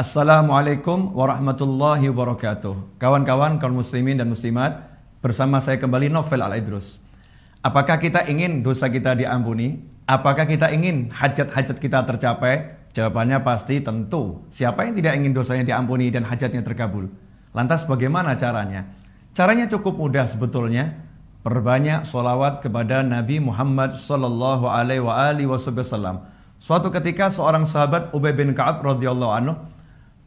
Assalamualaikum warahmatullahi wabarakatuh. Kawan-kawan kaum muslimin dan muslimat, bersama saya kembali Novel Al-Idrus. Apakah kita ingin dosa kita diampuni? Apakah kita ingin hajat-hajat kita tercapai? Jawabannya pasti tentu. Siapa yang tidak ingin dosanya diampuni dan hajatnya terkabul? Lantas bagaimana caranya? Caranya cukup mudah sebetulnya. Perbanyak solawat kepada Nabi Muhammad Sallallahu Alaihi Wasallam. Suatu ketika seorang sahabat Ubay bin Kaab radhiyallahu anhu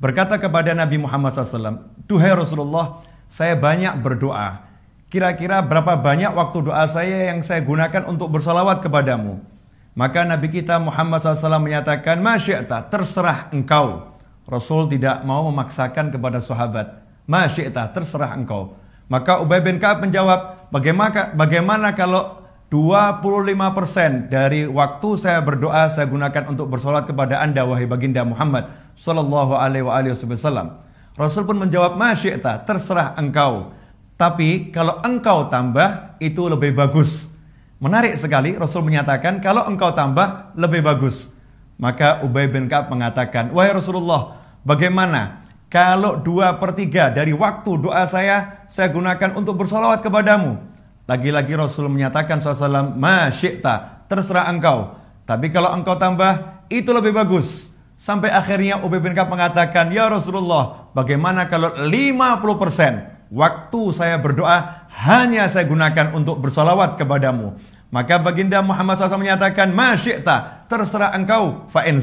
berkata kepada Nabi Muhammad SAW, Duhai Rasulullah, saya banyak berdoa. Kira-kira berapa banyak waktu doa saya yang saya gunakan untuk bersalawat kepadamu? Maka Nabi kita Muhammad SAW menyatakan, Masyikta, terserah engkau. Rasul tidak mau memaksakan kepada sahabat. Masyikta, terserah engkau. Maka Ubay bin Ka'ab menjawab, bagaimana, bagaimana kalau 25% dari waktu saya berdoa saya gunakan untuk bersolat kepada anda wahai baginda Muhammad Sallallahu alaihi wasallam. Rasul pun menjawab masyi'ta terserah engkau. Tapi kalau engkau tambah itu lebih bagus. Menarik sekali Rasul menyatakan kalau engkau tambah lebih bagus. Maka Ubay bin Ka'ab mengatakan, Wahai Rasulullah, bagaimana kalau dua per tiga dari waktu doa saya, saya gunakan untuk bersolawat kepadamu. Lagi-lagi Rasul menyatakan SAW, Masyikta, terserah engkau. Tapi kalau engkau tambah, itu lebih bagus. Sampai akhirnya Ubay bin Ka'ab mengatakan, Ya Rasulullah, bagaimana kalau 50% waktu saya berdoa hanya saya gunakan untuk bersalawat kepadamu. Maka baginda Muhammad SAW menyatakan, Masyikta, terserah engkau, fa'in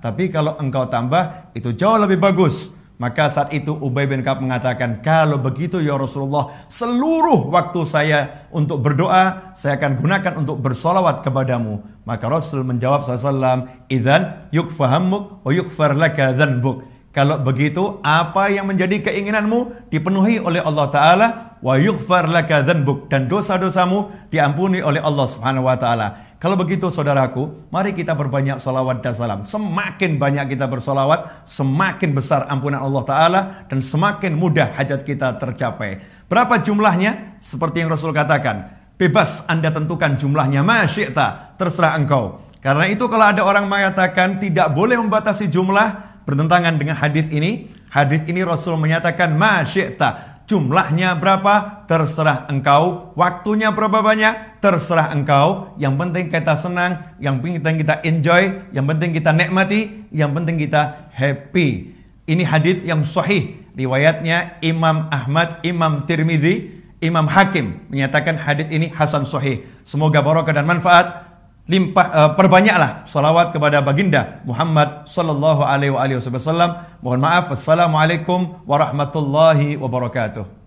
tapi kalau engkau tambah, itu jauh lebih bagus. Maka saat itu Ubay bin Ka'ab mengatakan, kalau begitu ya Rasulullah, seluruh waktu saya untuk berdoa, saya akan gunakan untuk bersolawat kepadamu. Maka Rasul menjawab SAW, Idhan yukfahammuk wa yukfar laka dhanbuk. Kalau begitu, apa yang menjadi keinginanmu dipenuhi oleh Allah Ta'ala, wa yughfar laka dhanbuk dan dosa-dosamu diampuni oleh Allah Subhanahu wa taala. Kalau begitu saudaraku, mari kita berbanyak salawat dan salam. Semakin banyak kita bersolawat, semakin besar ampunan Allah Ta'ala dan semakin mudah hajat kita tercapai. Berapa jumlahnya? Seperti yang Rasul katakan, bebas Anda tentukan jumlahnya, masyikta, terserah engkau. Karena itu kalau ada orang mengatakan tidak boleh membatasi jumlah, bertentangan dengan hadis ini, hadis ini Rasul menyatakan masyikta, Jumlahnya berapa? Terserah engkau. Waktunya berapa banyak? Terserah engkau. Yang penting kita senang, yang penting kita enjoy, yang penting kita nikmati, yang penting kita happy. Ini hadis yang sahih. Riwayatnya Imam Ahmad, Imam Tirmidzi, Imam Hakim menyatakan hadis ini hasan sahih. Semoga barokah dan manfaat limpah uh, perbanyaklah salawat kepada baginda Muhammad sallallahu alaihi wasallam. Mohon maaf. Assalamualaikum warahmatullahi wabarakatuh.